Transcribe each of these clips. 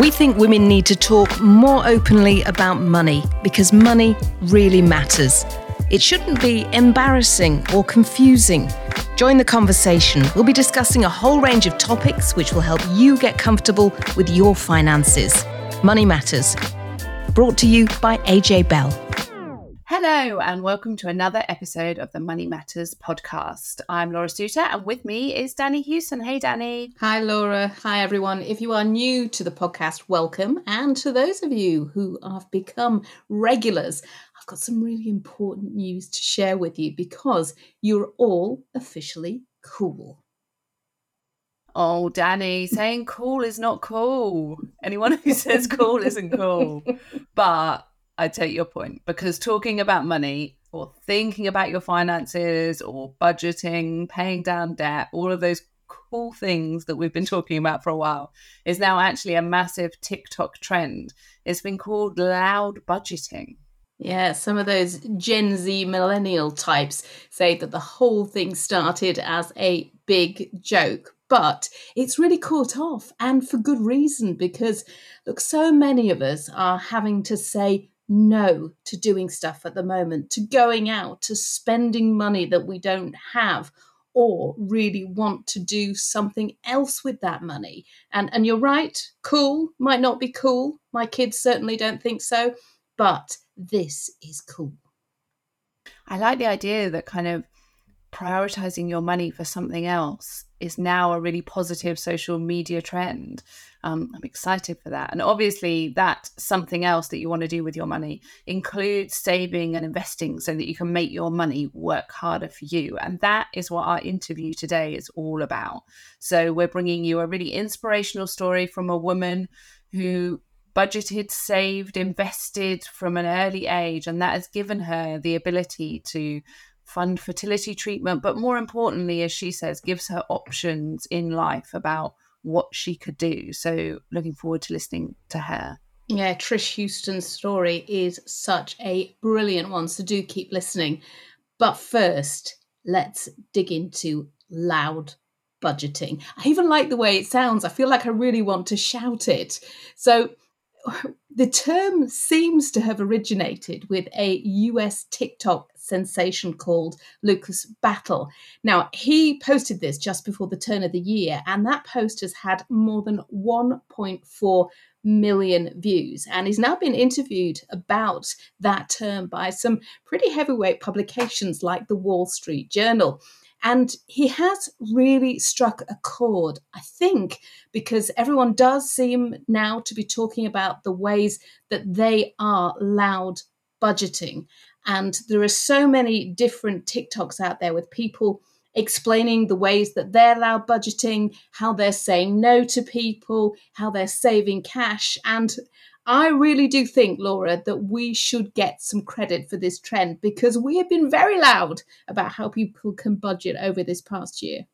We think women need to talk more openly about money because money really matters. It shouldn't be embarrassing or confusing. Join the conversation. We'll be discussing a whole range of topics which will help you get comfortable with your finances. Money Matters. Brought to you by AJ Bell. Hello, and welcome to another episode of the Money Matters podcast. I'm Laura Suter, and with me is Danni Hewson. Hey, Danni. Hi, Laura. Hi, everyone. If you are new to the podcast, welcome. And to those of you who have become regulars, I've got some really important news to share with you because you're all officially cool. Oh, Danni, saying cool is not cool. Anyone who says cool isn't cool. But I take your point because talking about money or thinking about your finances or budgeting, paying down debt, all of those cool things that we've been talking about for a while is now actually a massive TikTok trend. It's been called loud budgeting. Yeah, some of those Gen Z millennial types say that the whole thing started as a big joke, but it's really caught off and for good reason because look so many of us are having to say no to doing stuff at the moment, to going out, to spending money that we don't have or really want to do something else with that money. And and you're right, cool might not be cool. My kids certainly don't think so, but this is cool. I like the idea that kind of prioritizing your money for something else is now a really positive social media trend. Um, I'm excited for that. And obviously, that something else that you want to do with your money includes saving and investing so that you can make your money work harder for you. And that is what our interview today is all about. So, we're bringing you a really inspirational story from a woman who budgeted, saved, invested from an early age, and that has given her the ability to fund fertility treatment, but more importantly, as she says, gives her options in life about what she could do. So, looking forward to listening to her. Yeah, Trish Houston's story is such a brilliant one. So, do keep listening. But first, let's dig into loud budgeting. I even like the way it sounds. I feel like I really want to shout it. So, the term seems to have originated with a US TikTok sensation called Lucas Battle. Now, he posted this just before the turn of the year, and that post has had more than 1.4 million views. And he's now been interviewed about that term by some pretty heavyweight publications like the Wall Street Journal. And he has really struck a chord, I think, because everyone does seem now to be talking about the ways that they are loud budgeting. And there are so many different TikToks out there with people explaining the ways that they're loud budgeting, how they're saying no to people, how they're saving cash. And I really do think, Laura, that we should get some credit for this trend because we have been very loud about how people can budget over this past year.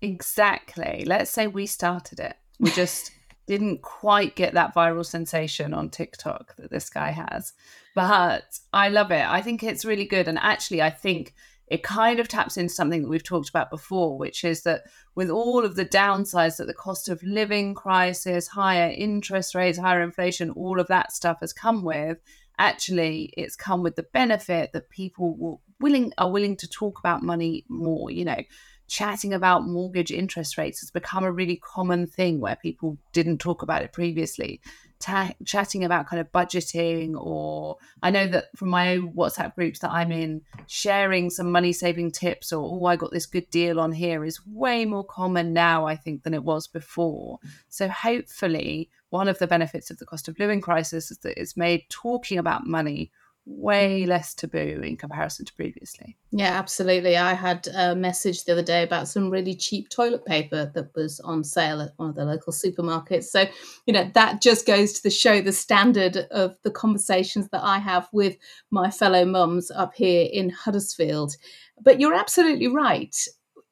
Exactly. Let's say we started it. We just didn't quite get that viral sensation on TikTok that this guy has. But I love it. I think it's really good. And actually, I think it kind of taps into something that we've talked about before, which is that with all of the downsides that the cost of living crisis, higher interest rates, higher inflation, all of that stuff has come with, actually it's come with the benefit that people will willing are willing to talk about money more, you know. Chatting about mortgage interest rates has become a really common thing where people didn't talk about it previously. Ta- chatting about kind of budgeting or i know that from my own whatsapp groups that i'm in sharing some money saving tips or oh i got this good deal on here is way more common now i think than it was before. So hopefully one of the benefits of the cost of living crisis is that it's made talking about money way less taboo in comparison to previously. Yeah, absolutely. I had a message the other day about some really cheap toilet paper that was on sale at one of the local supermarkets. So, you know, that just goes to the show the standard of the conversations that I have with my fellow mums up here in Huddersfield. But you're absolutely right.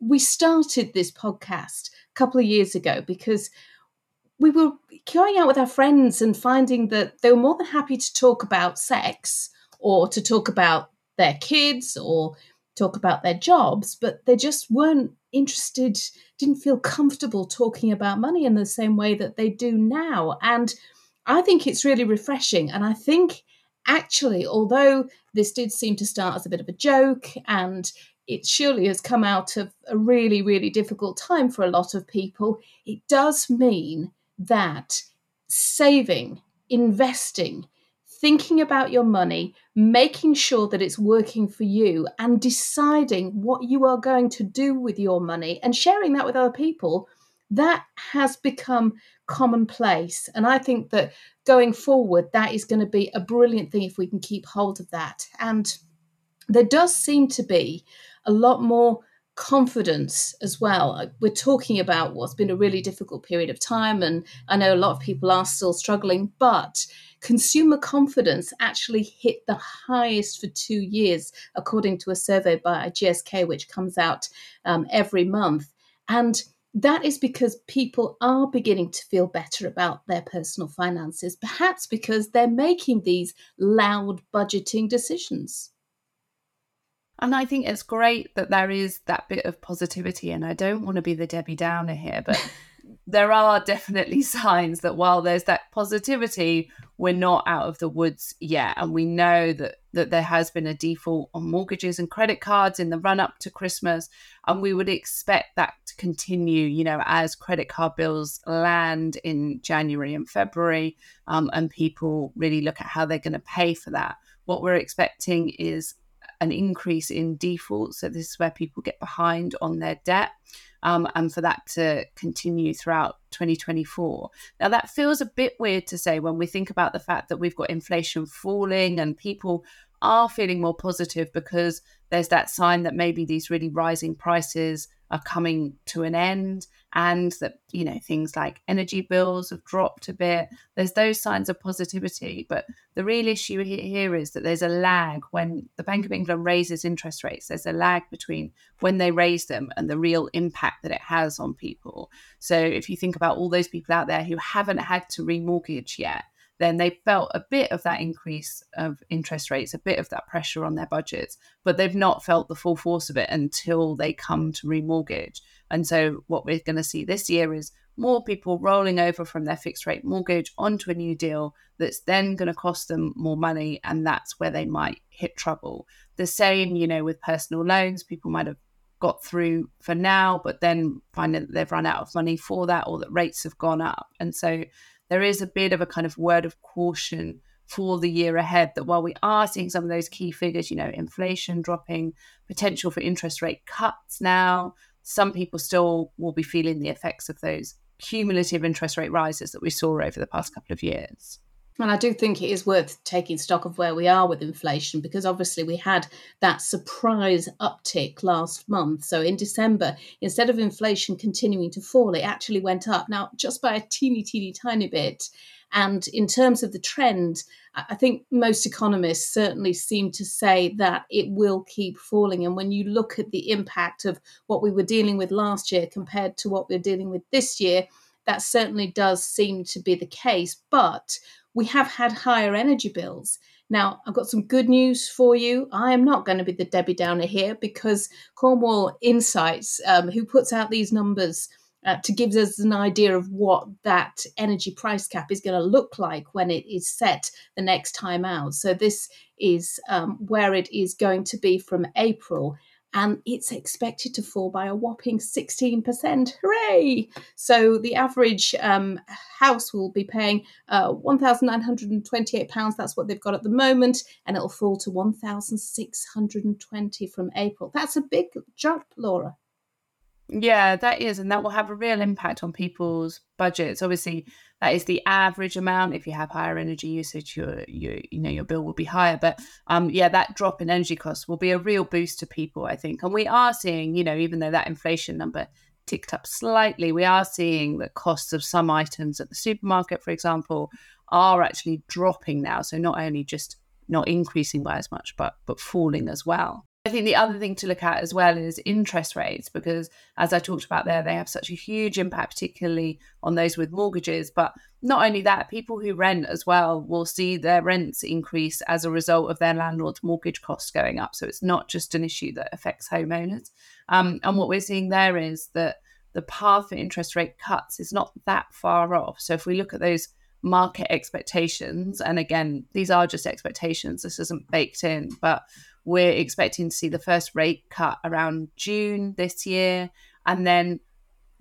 We started this podcast a couple of years ago because we were going out with our friends and finding that they were more than happy to talk about sex or to talk about their kids or talk about their jobs, but they just weren't interested, didn't feel comfortable talking about money in the same way that they do now. And I think it's really refreshing. And I think actually, although this did seem to start as a bit of a joke and it surely has come out of a really, really difficult time for a lot of people, it does mean that saving, investing, thinking about your money, making sure that it's working for you, and deciding what you are going to do with your money and sharing that with other people, that has become commonplace. And I think that going forward, that is going to be a brilliant thing if we can keep hold of that. And there does seem to be a lot more confidence as well. Uh, we're talking about what's been a really difficult period of time, and I know a lot of people are still struggling, but consumer confidence actually hit the highest for two years, according to a survey by GfK, which comes out um, every month. And that is because people are beginning to feel better about their personal finances, perhaps because they're making these loud budgeting decisions. And I think it's great that there is that bit of positivity. And I don't want to be the Debbie Downer here, but there are definitely signs that while there's that positivity, we're not out of the woods yet. And we know that, that there has been a default on mortgages and credit cards in the run up to Christmas. And we would expect that to continue, you know, as credit card bills land in January and February um, and people really look at how they're going to pay for that. What we're expecting is an increase in defaults. So this is where people get behind on their debt. Um, and for that to continue throughout 2024. Now, that feels a bit weird to say when we think about the fact that we've got inflation falling and people are feeling more positive because there's that sign that maybe these really rising prices are coming to an end and that you know things like energy bills have dropped a bit. There's those signs of positivity but the real issue here is that there's a lag when the bank of england raises interest rates. There's a lag between when they raise them and the real impact that it has on people. So if you think about all those people out there who haven't had to remortgage yet then they felt a bit of that increase of interest rates, a bit of that pressure on their budgets, but they've not felt the full force of it until they come to remortgage. And so, what we're going to see this year is more people rolling over from their fixed rate mortgage onto a new deal that's then going to cost them more money. And that's where they might hit trouble. The same, you know, with personal loans, people might have got through for now, but then finding that they've run out of money for that or that rates have gone up. And so, there is a bit of a kind of word of caution for the year ahead that while we are seeing some of those key figures, you know, inflation dropping, potential for interest rate cuts now, some people still will be feeling the effects of those cumulative interest rate rises that we saw over the past couple of years. And I do think it is worth taking stock of where we are with inflation because obviously we had that surprise uptick last month. So in December, instead of inflation continuing to fall, it actually went up. Now, just by a teeny, teeny, tiny bit. And in terms of the trend, I think most economists certainly seem to say that it will keep falling. And when you look at the impact of what we were dealing with last year compared to what we're dealing with this year, that certainly does seem to be the case. But we have had higher energy bills. Now, I've got some good news for you. I am not going to be the Debbie Downer here because Cornwall Insights, um, who puts out these numbers uh, to give us an idea of what that energy price cap is going to look like when it is set the next time out. So, this is um, where it is going to be from April and it's expected to fall by a whopping 16%. Hooray! So the average um, house will be paying uh, £1,928. That's what they've got at the moment, and it'll fall to 1,620 from April. That's a big jump, Laura. Yeah, that is, and that will have a real impact on people's budgets. Obviously, that is the average amount. If you have higher energy usage, your your you know your bill will be higher. But um, yeah, that drop in energy costs will be a real boost to people, I think. And we are seeing, you know, even though that inflation number ticked up slightly, we are seeing that costs of some items at the supermarket, for example, are actually dropping now. So not only just not increasing by as much, but but falling as well. I think the other thing to look at as well is interest rates, because as I talked about there, they have such a huge impact, particularly on those with mortgages. But not only that, people who rent as well will see their rents increase as a result of their landlord's mortgage costs going up. So it's not just an issue that affects homeowners. Um, and what we're seeing there is that the path for interest rate cuts is not that far off. So if we look at those market expectations, and again, these are just expectations, this isn't baked in, but we're expecting to see the first rate cut around June this year, and then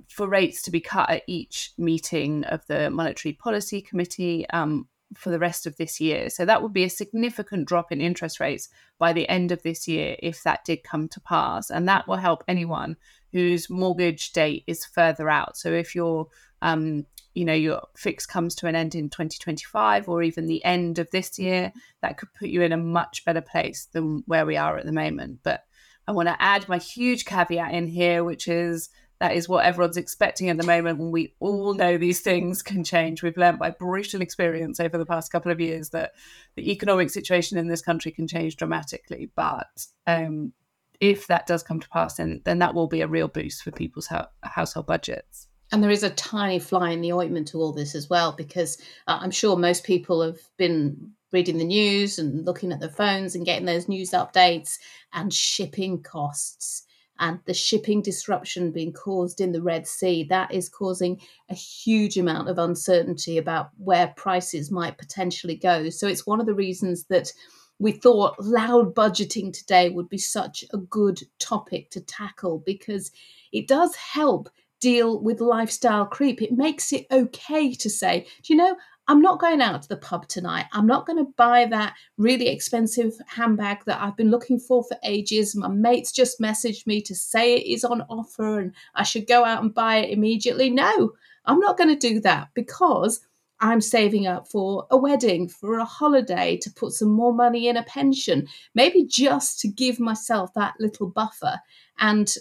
for rates to be cut at each meeting of the Monetary Policy Committee um, for the rest of this year. So that would be a significant drop in interest rates by the end of this year if that did come to pass. And that will help anyone whose mortgage date is further out. So if you're um, you know your fix comes to an end in 2025 or even the end of this year that could put you in a much better place than where we are at the moment. But i want to add my huge caveat in here which is that is what everyone's expecting at the moment when we all know these things can change. We've learned by brutal experience over the past couple of years that the economic situation in this country can change dramatically. But um, if that does come to pass then then that will be a real boost for people's household budgets and there is a tiny fly in the ointment to all this as well, because uh, I'm sure most people have been reading the news and looking at their phones and getting those news updates and shipping costs and the shipping disruption being caused in the Red Sea. That is causing a huge amount of uncertainty about where prices might potentially go. So it's one of the reasons that we thought loud budgeting today would be such a good topic to tackle because it does help deal with lifestyle creep. It makes it okay to say, do you know, I'm not going out to the pub tonight. I'm not going to buy that really expensive handbag that I've been looking for for ages. My mates just messaged me to say it is on offer and I should go out and buy it immediately. No, I'm not going to do that because I'm saving up for a wedding, for a holiday, to put some more money in a pension, maybe just to give myself that little buffer. And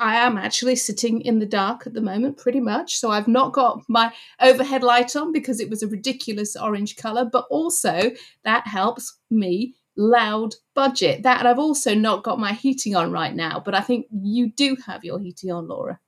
I am actually sitting in the dark at the moment, pretty much. So I've not got my overhead light on because it was a ridiculous orange color, but also that helps me loud budget. That I've also not got my heating on right now, but I think you do have your heating on, Laura.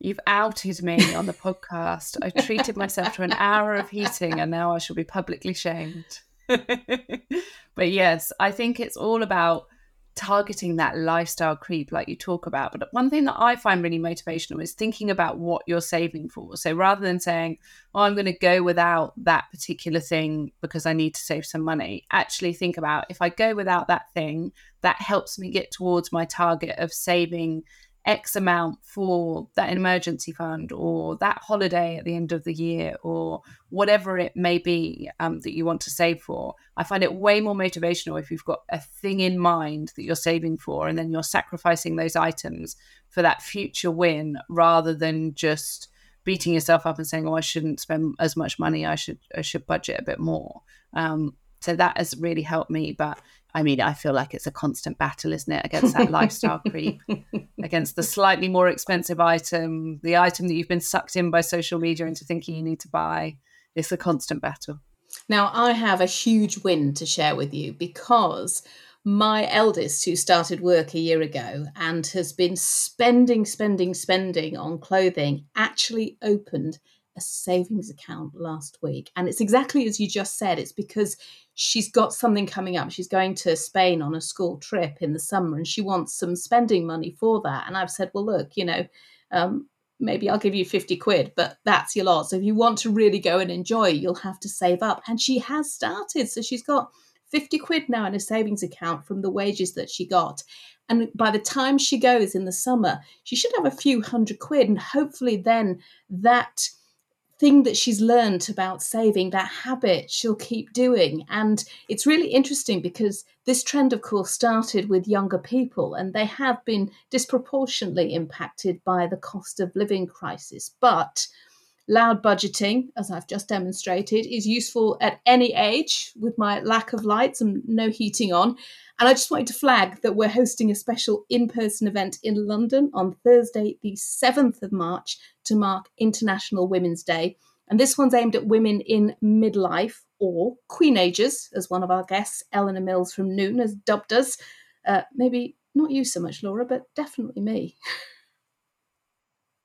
You've outed me on the podcast. I treated myself to an hour of heating and now I shall be publicly shamed. but yes, I think it's all about targeting that lifestyle creep like you talk about. But one thing that i find really motivational is thinking about what you're saving for. So rather than saying oh i'm going to go without that particular thing because i need to save some money actually think about if i go without that thing that helps me get towards my target of saving X amount for that emergency fund or that holiday at the end of the year or whatever it may be um, that you want to save for. I find it way more motivational if you've got a thing in mind that you're saving for and then you're sacrificing those items for that future win rather than just beating yourself up and saying, "Oh, I shouldn't spend as much money. I should I should budget a bit more." Um, so that has really helped me. But I mean, I feel like it's a constant battle, isn't it, against that lifestyle creep, against the slightly more expensive item, the item that you've been sucked in by social media into thinking you need to buy. It's a constant battle. Now, I have a huge win to share with you because my eldest, who started work a year ago and has been spending, spending, spending on clothing, actually opened a savings account last week. And it's exactly as you just said. It's because she's got something coming up. She's going to Spain on a school trip in the summer and she wants some spending money for that. And I've said, well, look, you know, um, maybe I'll give you 50 quid, but that's your lot. So if you want to really go and enjoy, you'll have to save up. And she has started. So she's got 50 quid now in a savings account from the wages that she got. And by the time she goes in the summer, she should have a few hundred quid. And hopefully, then that thing that she's learned about saving, that habit she'll keep doing. And it's really interesting because this trend, of course, started with younger people and they have been disproportionately impacted by the cost of living crisis. But loud budgeting, as I've just demonstrated, is useful at any age with my lack of lights and no heating on. And I just wanted to flag that we're hosting a special in person event in London on Thursday, the 7th of March, to mark International Women's Day. And this one's aimed at women in midlife or queenagers, as one of our guests, Eleanor Mills from Noon, has dubbed us. Uh, maybe not you so much, Laura, but definitely me.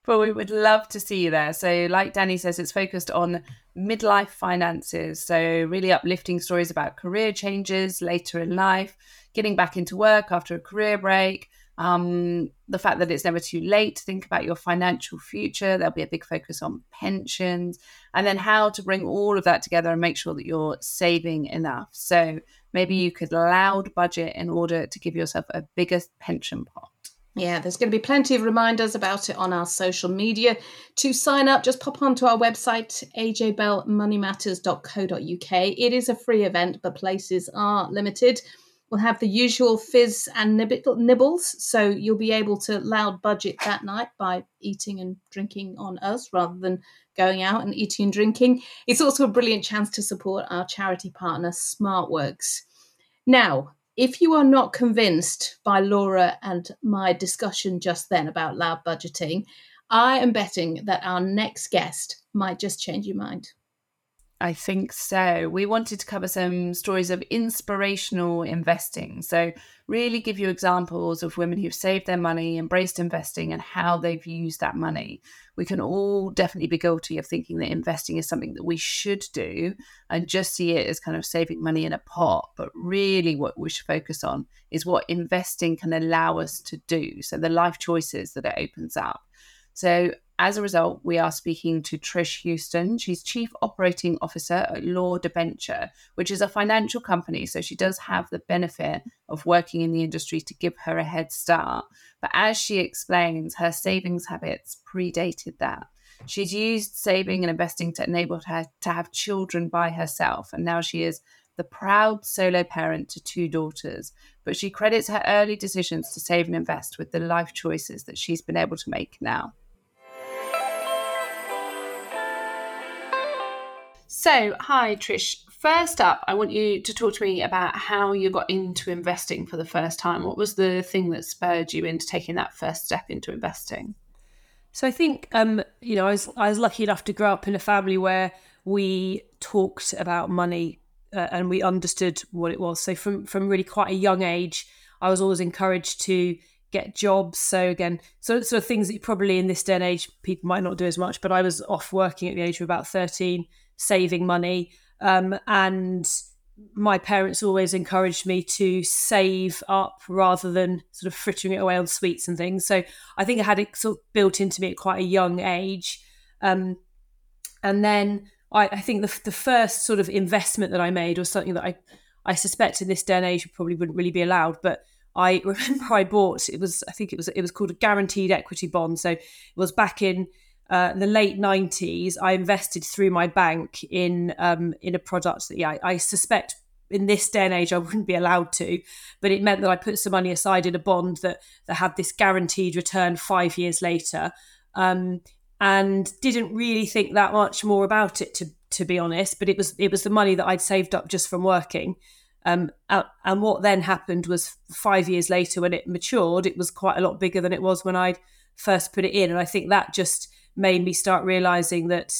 Well, we would love to see you there. So, like Danni says, it's focused on midlife finances. So, really uplifting stories about career changes later in life, getting back into work after a career break, um, the fact that it's never too late to think about your financial future. There'll be a big focus on pensions, and then how to bring all of that together and make sure that you're saving enough. So, maybe you could loud budget in order to give yourself a bigger pension pot. Yeah, there's going to be plenty of reminders about it on our social media. To sign up, just pop onto our website, ajbellmoneymatters.co.uk. It is a free event, but places are limited. We'll have the usual fizz and nibbles, so you'll be able to loud budget that night by eating and drinking on us rather than going out and eating and drinking. It's also a brilliant chance to support our charity partner, SmartWorks. Now, if you are not convinced by Laura and my discussion just then about loud budgeting, I am betting that our next guest might just change your mind. I think so. We wanted to cover some stories of inspirational investing. So, really give you examples of women who've saved their money, embraced investing, and how they've used that money. We can all definitely be guilty of thinking that investing is something that we should do and just see it as kind of saving money in a pot. But really, what we should focus on is what investing can allow us to do. So, the life choices that it opens up. So, as a result, we are speaking to Trish Houston. She's Chief Operating Officer at Law Debenture, which is a financial company. So she does have the benefit of working in the industry to give her a head start. But as she explains, her savings habits predated that. She's used saving and investing to enable her to have children by herself. And now she is the proud solo parent to two daughters. But she credits her early decisions to save and invest with the life choices that she's been able to make now. So, hi, Trish. First up, I want you to talk to me about how you got into investing for the first time. What was the thing that spurred you into taking that first step into investing? So I think um, you know I was I was lucky enough to grow up in a family where we talked about money uh, and we understood what it was. So from from really quite a young age, I was always encouraged to get jobs. So again, so sort of things that you probably in this day and age people might not do as much. But I was off working at the age of about thirteen saving money. Um, and my parents always encouraged me to save up rather than sort of frittering it away on sweets and things. So I think I had it sort of built into me at quite a young age. Um, and then I, I, think the, the first sort of investment that I made was something that I, I suspect in this day and age probably wouldn't really be allowed, but I remember I bought it was I think it was it was called a guaranteed equity bond. So it was back in uh, the late 90s, I invested through my bank in um, in a product that yeah, I, I, suspect in this day and age I wouldn't be allowed to, but it meant that I put some money aside in a bond that that had this guaranteed return five years later, um, and didn't really think that much more about it to to be honest. But it was it was the money that I'd saved up just from working. Um, and what then happened was five years later, when it matured, it was quite a lot bigger than it was when I'd first put it in. And I think that just made me start realizing that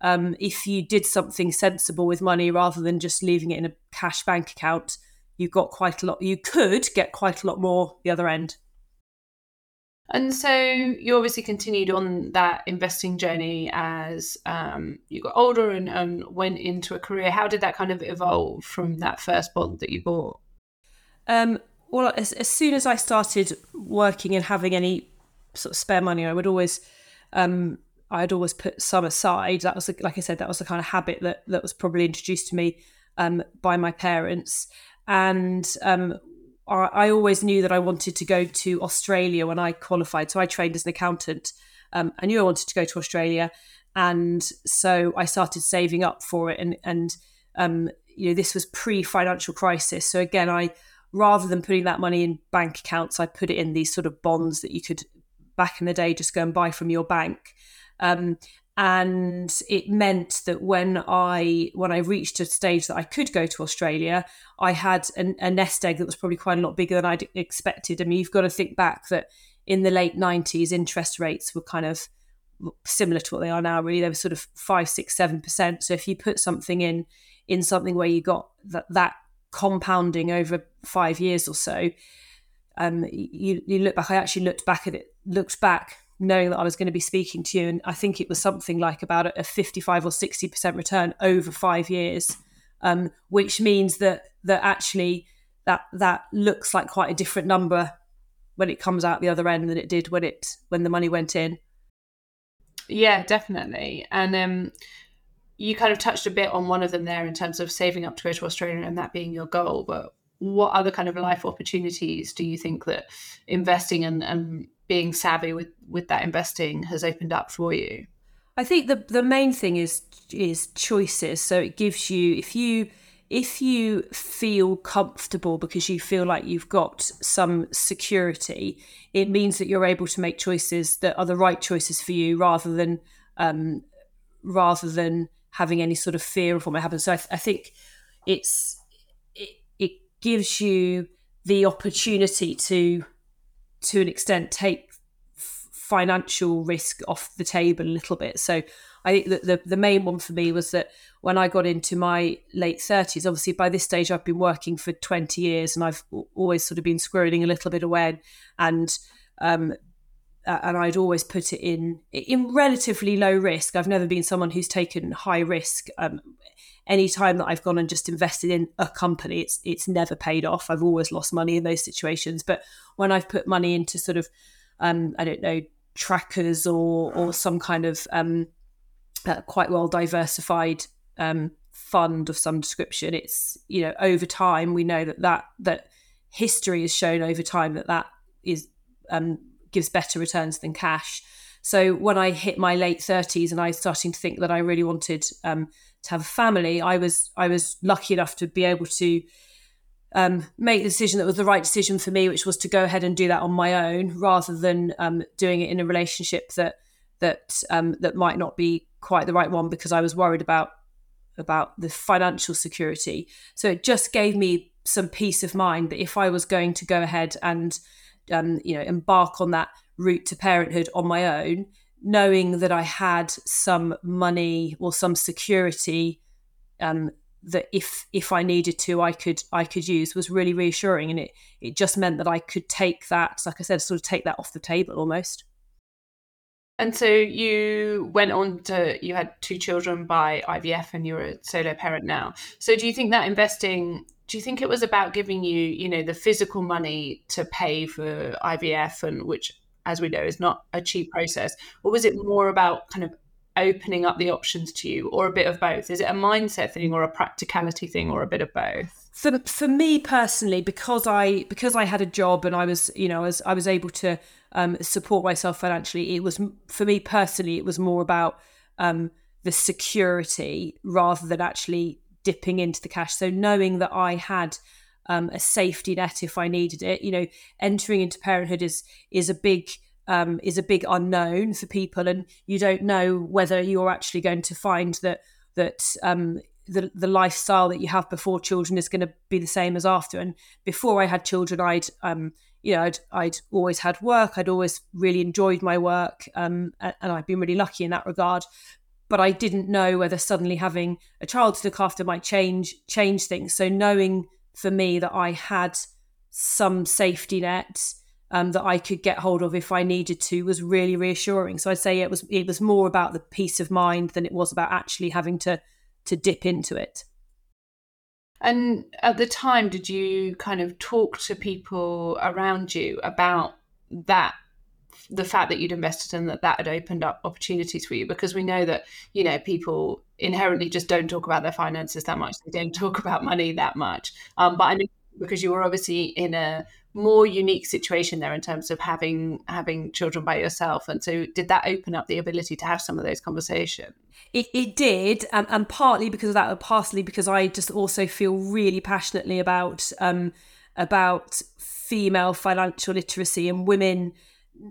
um, if you did something sensible with money rather than just leaving it in a cash bank account, you got quite a lot. You could get quite a lot more the other end. And so you obviously continued on that investing journey as um, you got older and, and went into a career. How did that kind of evolve from that first bond that you bought? Um, well, as, as soon as I started working and having any sort of spare money, I would always um, I'd always put some aside. That was, like I said, that was the kind of habit that that was probably introduced to me um, by my parents. And um, I, always knew that I wanted to go to Australia when I qualified. So I trained as an accountant. Um, I knew I wanted to go to Australia, and so I started saving up for it. And and um, you know, this was pre-financial crisis. So again, I rather than putting that money in bank accounts, I put it in these sort of bonds that you could back in the day just go and buy from your bank. Um, and it meant that when I when I reached a stage that I could go to Australia, I had an, a nest egg that was probably quite a lot bigger than I'd expected. I mean, you've got to think back that in the late '90s, interest rates were kind of similar to what they are now. Really, they were sort of five, six, seven percent. So if you put something in in something where you got that, that compounding over five years or so, um, you, you look back. I actually looked back at it, looked back knowing that I was going to be speaking to you, and I think it was something like about a 55 or 60 percent return over five years, um, which means that that actually that that looks like quite a different number when it comes out the other end than it did when it when the money went in. Yeah, definitely. And um, you kind of touched a bit on one of them there in terms of saving up to go to Australia and that being your goal. But what other kind of life opportunities do you think that investing and, and being savvy with, with that investing has opened up for you? I think the the main thing is is choices. So it gives you if you if you feel comfortable because you feel like you've got some security, it means that you're able to make choices that are the right choices for you rather than um, rather than having any sort of fear of what might happen. So I, th- I think it's it, it gives you the opportunity to to an extent take financial risk off the table a little bit. So I think that the, the main one for me was that when I got into my late 30s, obviously by this stage I've been working for 20 years and I've always sort of been squirreling a little bit away and um, and I'd always put it in in relatively low risk. I've never been someone who's taken high risk. Um, any time that I've gone and just invested in a company, it's it's never paid off. I've always lost money in those situations. But when I've put money into sort of um, I don't know trackers or or some kind of um, uh, quite well diversified um, fund of some description. It's you know over time we know that that that history has shown over time that that is um, gives better returns than cash. So when I hit my late thirties and I was starting to think that I really wanted um, to have a family, I was I was lucky enough to be able to um, make the decision that was the right decision for me, which was to go ahead and do that on my own rather than um, doing it in a relationship that that um, that might not be quite the right one because I was worried about about the financial security. So it just gave me some peace of mind that if I was going to go ahead and um, you know embark on that route to parenthood on my own, knowing that I had some money or some security um, that if if I needed to, I could I could use was really reassuring, and it it just meant that I could take that, like I said, sort of take that off the table almost. And so you went on to, you had two children by IVF and you're a solo parent now. So do you think that investing, do you think it was about giving you, you know, the physical money to pay for IVF and which, as we know, is not a cheap process? Or was it more about kind of opening up the options to you or a bit of both? Is it a mindset thing or a practicality thing or a bit of both? For, for me personally, because I because I had a job and I was you know as I was able to um, support myself financially. It was for me personally, it was more about um, the security rather than actually dipping into the cash. So knowing that I had um, a safety net if I needed it. You know, entering into parenthood is is a big um, is a big unknown for people, and you don't know whether you're actually going to find that that um, the the lifestyle that you have before children is going to be the same as after. And before I had children, I'd um, you know, I'd, I'd always had work. I'd always really enjoyed my work, um, and, I've been really lucky in that regard. But I didn't know whether suddenly having a child to look after might change change things. So knowing for me that I had some safety net um, that I could get hold of if I needed to was really reassuring. So I'd say it was it was more about the peace of mind than it was about actually having to to dip into it. And at the time, did you kind of talk to people around you about that? The fact that you'd invested and that that had opened up opportunities for you, because we know that you know people inherently just don't talk about their finances that much. They don't talk about money that much. Um, but I mean, because you were obviously in a more unique situation there in terms of having having children by yourself and so did that open up the ability to have some of those conversations it, it did um, and partly because of that and partly because i just also feel really passionately about um, about female financial literacy and women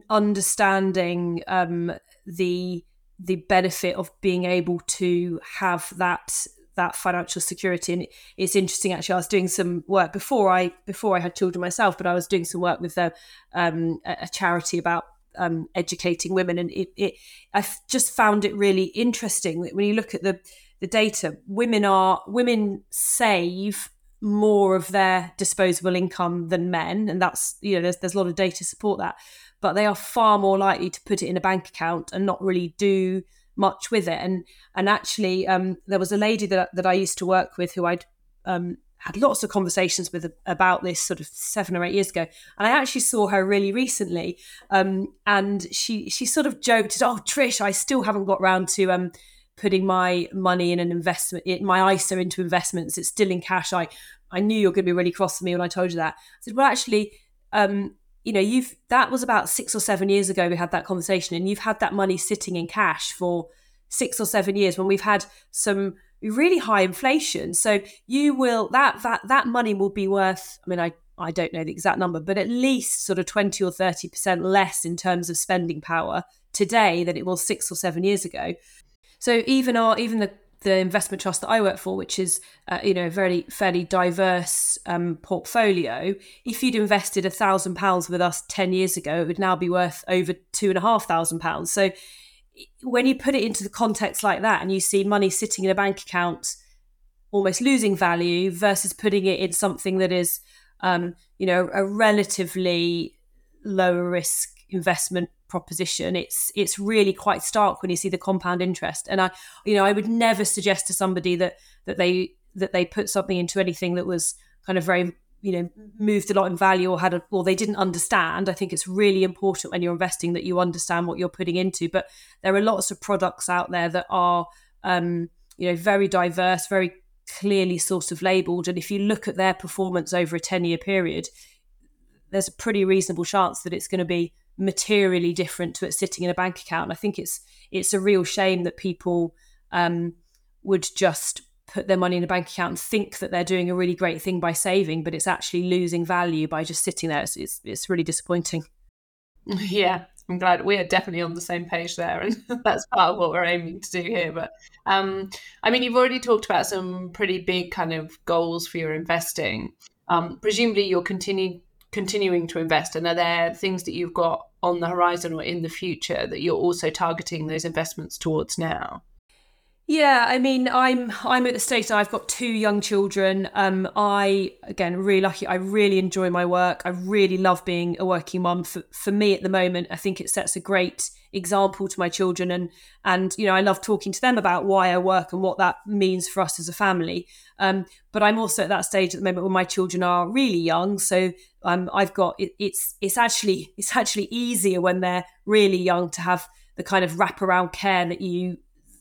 understanding um, the the benefit of being able to have that that financial security. And it's interesting actually i was doing some work before i before i had children myself but i was doing some work with a, um, a charity about um, educating women. And it, it i just found it really interesting that when you look at the the data women are women save more of their disposable income than men, and that's you know there's there's a lot of data to support that, but they are far more likely to put it in a bank account and not really do much with it. And and actually, um, there was a lady that that I used to work with who I'd um, had lots of conversations with about this sort of seven or eight years ago, and I actually saw her really recently, um, and she she sort of joked, "Oh, Trish, I still haven't got round to um, putting my money in an investment, my ISA into investments. It's still in cash. I I knew you were going to be really cross with me when I told you that. I said, well, actually, um, you know, you've that was about six or seven years ago. We had that conversation, and you've had that money sitting in cash for six or seven years when we've had some really high inflation. So you will that that that money will be worth. I mean, I I don't know the exact number, but at least sort of twenty or thirty percent less in terms of spending power today than it was six or seven years ago. So even our even the the investment trust that I work for, which is uh, you know a very fairly diverse um, portfolio, if you'd invested a thousand pounds with us ten years ago, it would now be worth over two and a half thousand pounds. So when you put it into the context like that, and you see money sitting in a bank account almost losing value versus putting it in something that is um, you know a relatively lower risk investment proposition it's it's really quite stark when you see the compound interest. And i you know i would never suggest to somebody that that they that they put something into anything that was kind of very you know moved a lot in value or had a or they didn't understand. I think it's really important when you're investing that you understand what you're putting into. But there are lots of products out there that are um you know very diverse very clearly sort of labeled. And if you look at their performance over a 10 year period there's a pretty reasonable chance that it's going to be materially different to it sitting in a bank account. And I think it's it's a real shame that people um, would just put their money in a bank account and think that they're doing a really great thing by saving, but it's actually losing value by just sitting there. It's it's, it's really disappointing. Yeah, I'm glad we are definitely on the same page there, and that's part of what we're aiming to do here. But um, I mean, you've already talked about some pretty big kind of goals for your investing. Um, presumably, you'll continue continuing to invest? And are there things that you've got on the horizon or in the future that you're also targeting those investments towards now? Yeah, I mean, I'm I'm at the stage I've got two young children. Um, I again really lucky. I really enjoy my work. I really love being a working mum. For for me at the moment, I think it sets a great example to my children, and and you know I love talking to them about why I work and what that means for us as a family. Um, but I'm also at that stage at the moment where my children are really young, so um, I've got it, it's it's actually it's actually easier when they're really young to have the kind of wraparound care that you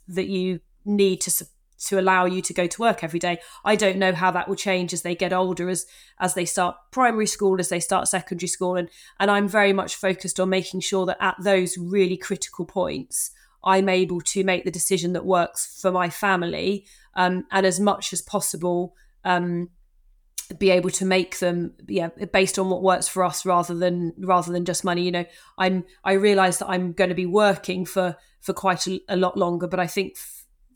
that you need to to allow you to go to work every day. I don't know how that will change as they get older, as as they start primary school, as they start secondary school, and and I'm very much focused on making sure that at those really critical points, I'm able to make the decision that works for my family, um, and as much as possible. Um, be able to make them yeah based on what works for us rather than rather than just money you know i'm i realize that i'm going to be working for for quite a, a lot longer but i think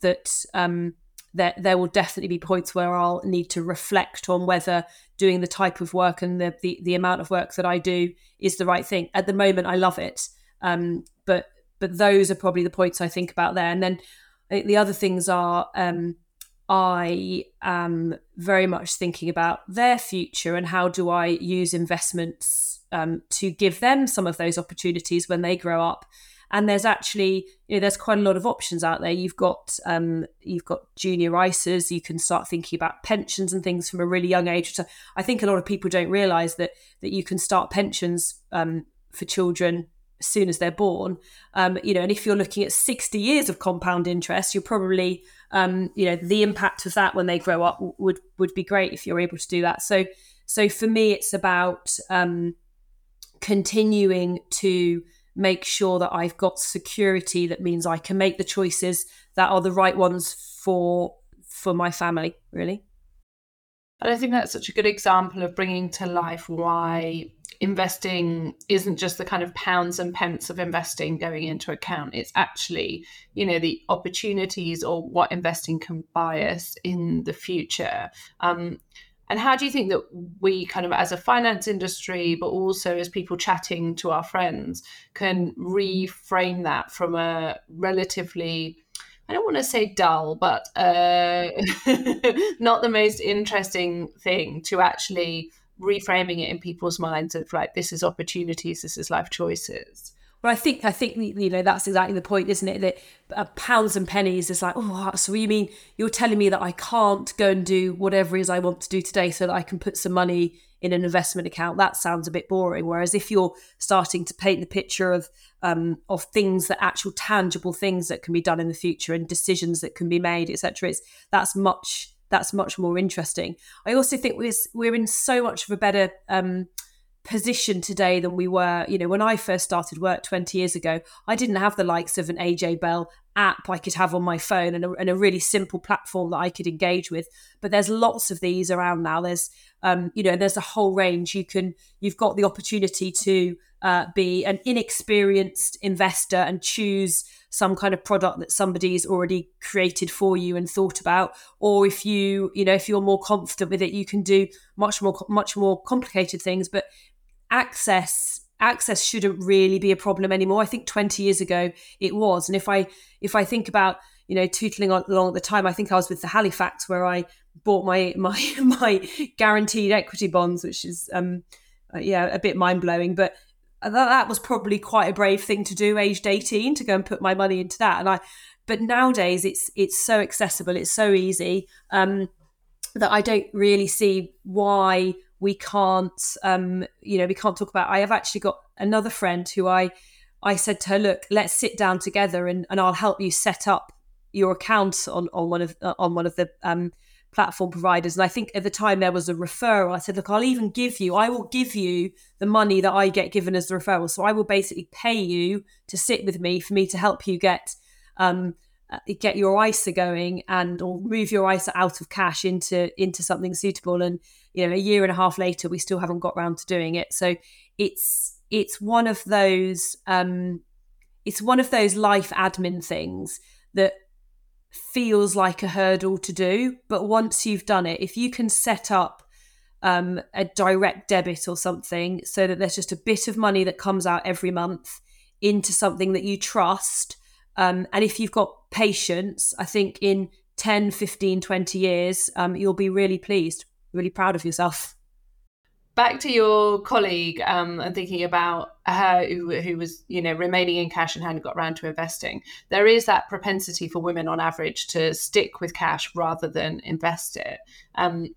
that um, there, there will definitely be points where I'll need to reflect on whether doing the type of work and the, the, the amount of work that I do is the right thing. At the moment, I love it. Um, but but those are probably the points I think about there. And then the other things are um, I am very much thinking about their future and how do I use investments um, to give them some of those opportunities when they grow up and there's actually you know there's quite a lot of options out there. You've got um, you've got junior ISAs you can start thinking about pensions and things from a really young age. So I think a lot of people don't realize that that you can start pensions um, for children as soon as they're born. Um, you know and if you're looking at 60 years of compound interest you're probably um, you know the impact of that when they grow up would would be great if you're able to do that. So so for me it's about um, continuing to make sure that I've got security that means I can make the choices that are the right ones for for my family really and I think that's such a good example of bringing to life why investing isn't just the kind of pounds and pence of investing going into account. It's actually, you know, the opportunities or what investing can buy us in the future. Um, and how do you think that we, kind of as a finance industry, but also as people chatting to our friends, can reframe that from a relatively I don't want to say dull, but uh, not the most interesting thing to actually reframing it in people's minds of like this is opportunities, this is life choices. Well, I think I think you know that's exactly the point, isn't it? That uh, pounds and pennies is like, oh, so you mean you're telling me that I can't go and do whatever it is I want to do today, so that I can put some money in an investment account? That sounds a bit boring. Whereas if you're starting to paint the picture of um, of things that actual tangible things that can be done in the future and decisions that can be made, etc., it's that's much that's much more interesting. I also think we're we're in so much of a better um, position today than we were you know when i first started work 20 years ago i didn't have the likes of an aj bell app i could have on my phone and a, and a really simple platform that i could engage with. But there's lots of these around now. There's um, you know there's a whole range. You can you've got the opportunity to uh, be an inexperienced investor and choose some kind of product that somebody's already created for you and thought about. Or if you you know if you're more confident with it you can do much more much more complicated things. But access access shouldn't really be a problem anymore. I think 20 years ago it was. And if I if I think about, you know, tootling along at the time, I think I was with the Halifax where I bought my my my guaranteed equity bonds, which is um uh, yeah, a bit mind blowing, but that, that was probably quite a brave thing to do aged 18 to go and put my money into that. And I but nowadays it's it's so accessible, it's so easy um that I don't really see why we can't um you know we can't talk about i have actually got another friend who i i said to her look let's sit down together and, and i'll help you set up your account on on one of uh, on one of the um platform providers. And i think at the time there was a referral. I said look i'll even give you i will give you the money that i get given as the referral. So i will basically pay you to sit with me for me to help you get um get your ISA going and or move your ISA out of cash into into something suitable. And you know a year and a half later we still haven't got round to doing it. So it's it's one of those um it's one of those life admin things that feels like a hurdle to do. But once you've done it if you can set up um, a direct debit or something so that there's just a bit of money that comes out every month into something that you trust um, and if you've got patience, I think in 10, 15, 20 years, um, you'll be really pleased, really proud of yourself. Back to your colleague um, and thinking about her who, who was, you know, remaining in cash and hadn't got around to investing. There is that propensity for women on average to stick with cash rather than invest it. Um,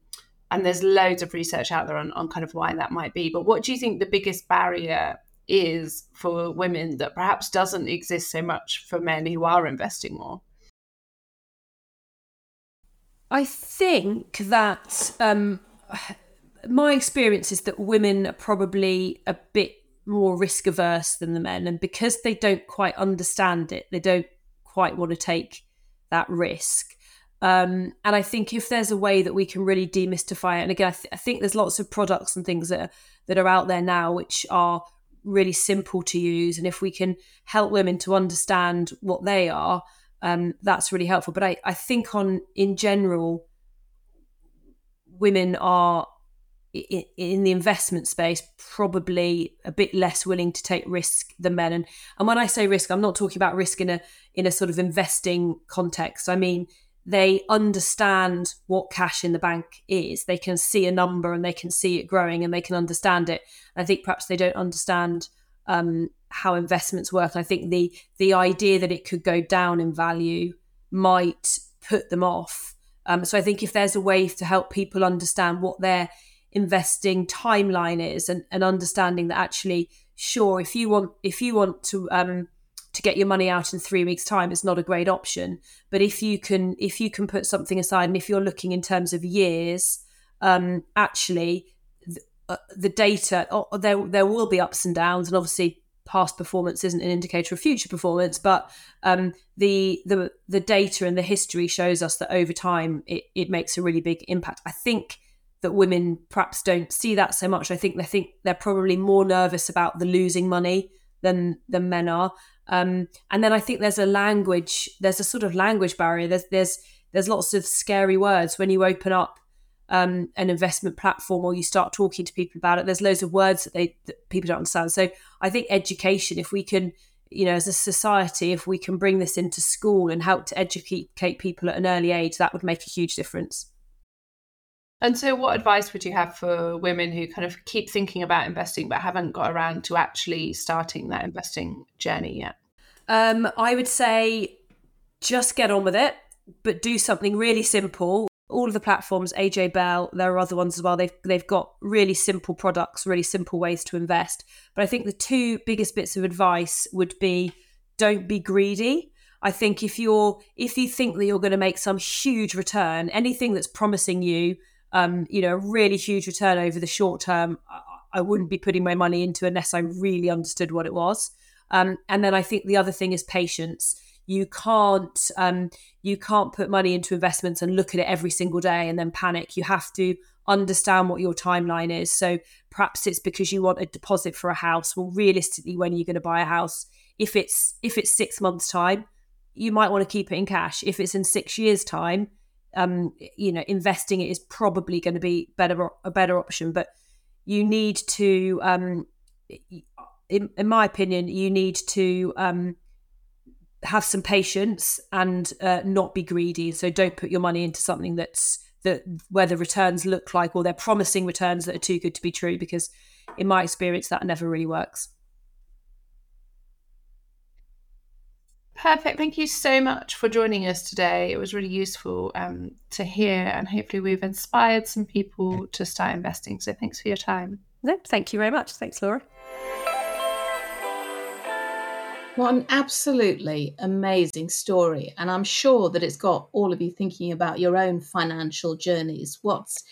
and there's loads of research out there on, on kind of why that might be. But what do you think the biggest barrier is for women that perhaps doesn't exist so much for men who are investing more? I think that um, my experience is that women are probably a bit more risk averse than the men. And because they don't quite understand it, they don't quite want to take that risk. Um, and I think if there's a way that we can really demystify it, and again, I, th- I think there's lots of products and things that are, that are out there now which are really simple to use and if we can help women to understand what they are um, that's really helpful. But I, I think on in general women are in, in the investment space probably a bit less willing to take risk than men. And and when i say risk i'm not talking about risk in a in a sort of investing context. I mean they understand what cash in the bank is. They can see a number and they can see it growing and they can understand it. I think perhaps they don't understand um, how investments work. I think the the idea that it could go down in value might put them off. Um, so I think if there's a way to help people understand what their investing timeline is and, and understanding that actually, sure, if you want if you want to um, to get your money out in three weeks time is not a great option. But if you can if you can put something aside and if you're looking in terms of years um, actually the, uh, the data oh, there there will be ups and downs and obviously past performance isn't an indicator of future performance but um, the the the data and the history shows us that over time it, it makes a really big impact. I think that women perhaps don't see that so much. I think they think they're probably more nervous about the losing money than than men are um, and then I think there's a language, there's a sort of language barrier. There's there's there's lots of scary words when you open up um, an investment platform or you start talking to people about it. There's loads of words that they that people don't understand. So I think education, if we can you know, as a society, if we can bring this into school and help to educate people at an early age, that would make a huge difference. And so, what advice would you have for women who kind of keep thinking about investing but haven't got around to actually starting that investing journey yet? Um, I would say just get on with it, but do something really simple. All of the platforms, AJ Bell, there are other ones as well. They've they've got really simple products, really simple ways to invest. But I think the two biggest bits of advice would be don't be greedy. I think if you're if you think that you're going to make some huge return, anything that's promising you um, you know, a really huge return over the short term, I, wouldn't be putting my money into unless I really understood what it was. Um, and then I think the other thing is patience. You can't um, you can't put money into investments and look at it every single day and then panic. You have to understand what your timeline is. So perhaps it's because you want a deposit for a house. Well, realistically, when are you're going to buy a house, if it's if it's six months time, you might want to keep it in cash. If it's in six years time, um, you know, investing it is probably going to be better a better option. But you need to, um, in, in my opinion, you need to um, have some patience and uh, not be greedy. So don't put your money into something that's that where the returns look like or they're promising returns that are too good to be true. Because in my experience, that never really works. Perfect. Thank you so much for joining us today. It was really useful um, to hear, and hopefully, we've inspired some people to start investing. So, thanks for your time. No, thank you very much. Thanks, Laura. What an absolutely amazing story. And I'm sure that it's got all of you thinking about your own financial journeys. What's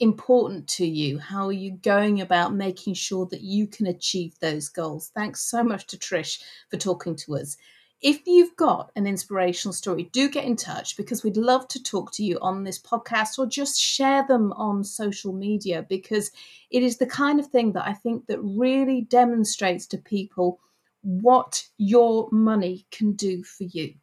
important to you? How are you going about making sure that you can achieve those goals? Thanks so much to Trish for talking to us if you've got an inspirational story, do get in touch because we'd love to talk to you on this podcast or just share them on social media because it is the kind of thing that I think that really demonstrates to people what your money can do for you.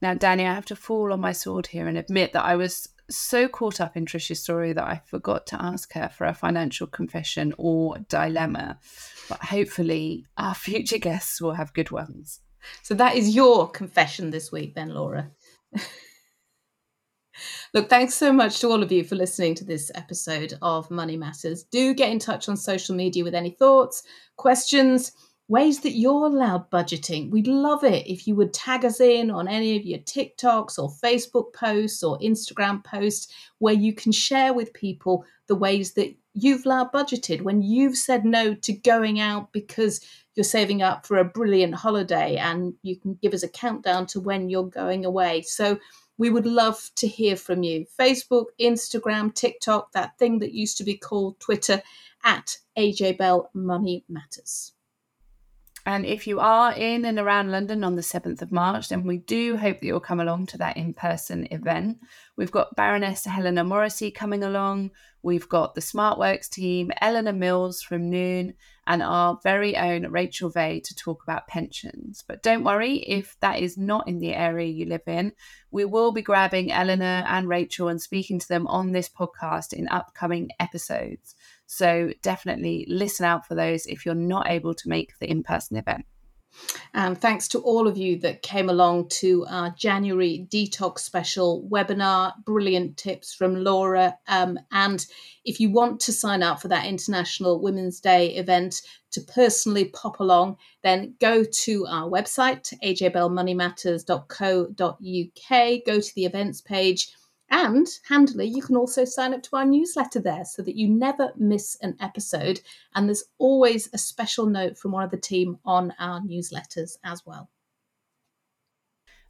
Now, Danni, I have to fall on my sword here and admit that I was so caught up in Trish's story that I forgot to ask her for a financial confession or dilemma. But hopefully, our future guests will have good ones. So that is your confession this week, then, Laura. Look, thanks so much to all of you for listening to this episode of Money Matters. Do get in touch on social media with any thoughts, questions ways that you're loud budgeting. We'd love it if you would tag us in on any of your TikToks or Facebook posts or Instagram posts where you can share with people the ways that you've loud budgeted when you've said no to going out because you're saving up for a brilliant holiday and you can give us a countdown to when you're going away. So we would love to hear from you. Facebook, Instagram, TikTok, that thing that used to be called Twitter at AJ Bell Money Matters. And if you are in and around London on the 7th of March, then we do hope that you'll come along to that in person event. We've got Baroness Helena Morrissey coming along. We've got the SmartWorks team, Eleanor Mills from Noon, and our very own Rachel Vahey to talk about pensions. But don't worry if that is not in the area you live in. We will be grabbing Eleanor and Rachel and speaking to them on this podcast in upcoming episodes. So definitely listen out for those if you're not able to make the in person event. And thanks to all of you that came along to our January detox special webinar. Brilliant tips from Laura. Um, and if you want to sign up for that International Women's Day event to personally pop along, then go to our website, ajbellmoneymatters.co.uk, go to the events page and handily, you can also sign up to our newsletter there so that you never miss an episode. And there's always a special note from one of the team on our newsletters as well.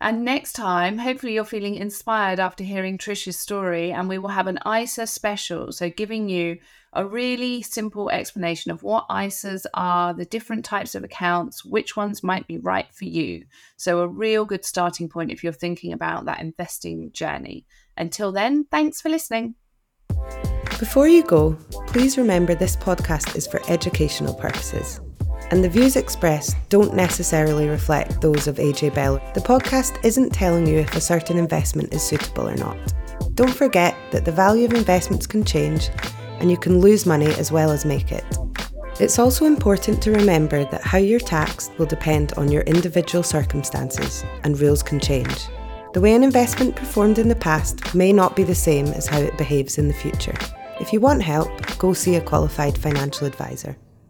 And next time, hopefully, you're feeling inspired after hearing Trish's story, and we will have an ISA special. So, giving you a really simple explanation of what ISAs are, the different types of accounts, which ones might be right for you. So, a real good starting point if you're thinking about that investing journey. Until then, thanks for listening. Before you go, please remember this podcast is for educational purposes, and the views expressed don't necessarily reflect those of AJ Bell. The podcast isn't telling you if a certain investment is suitable or not. Don't forget that the value of investments can change, and you can lose money as well as make it. It's also important to remember that how you're taxed will depend on your individual circumstances, and rules can change. The way an investment performed in the past may not be the same as how it behaves in the future. If you want help, go see a qualified financial advisor.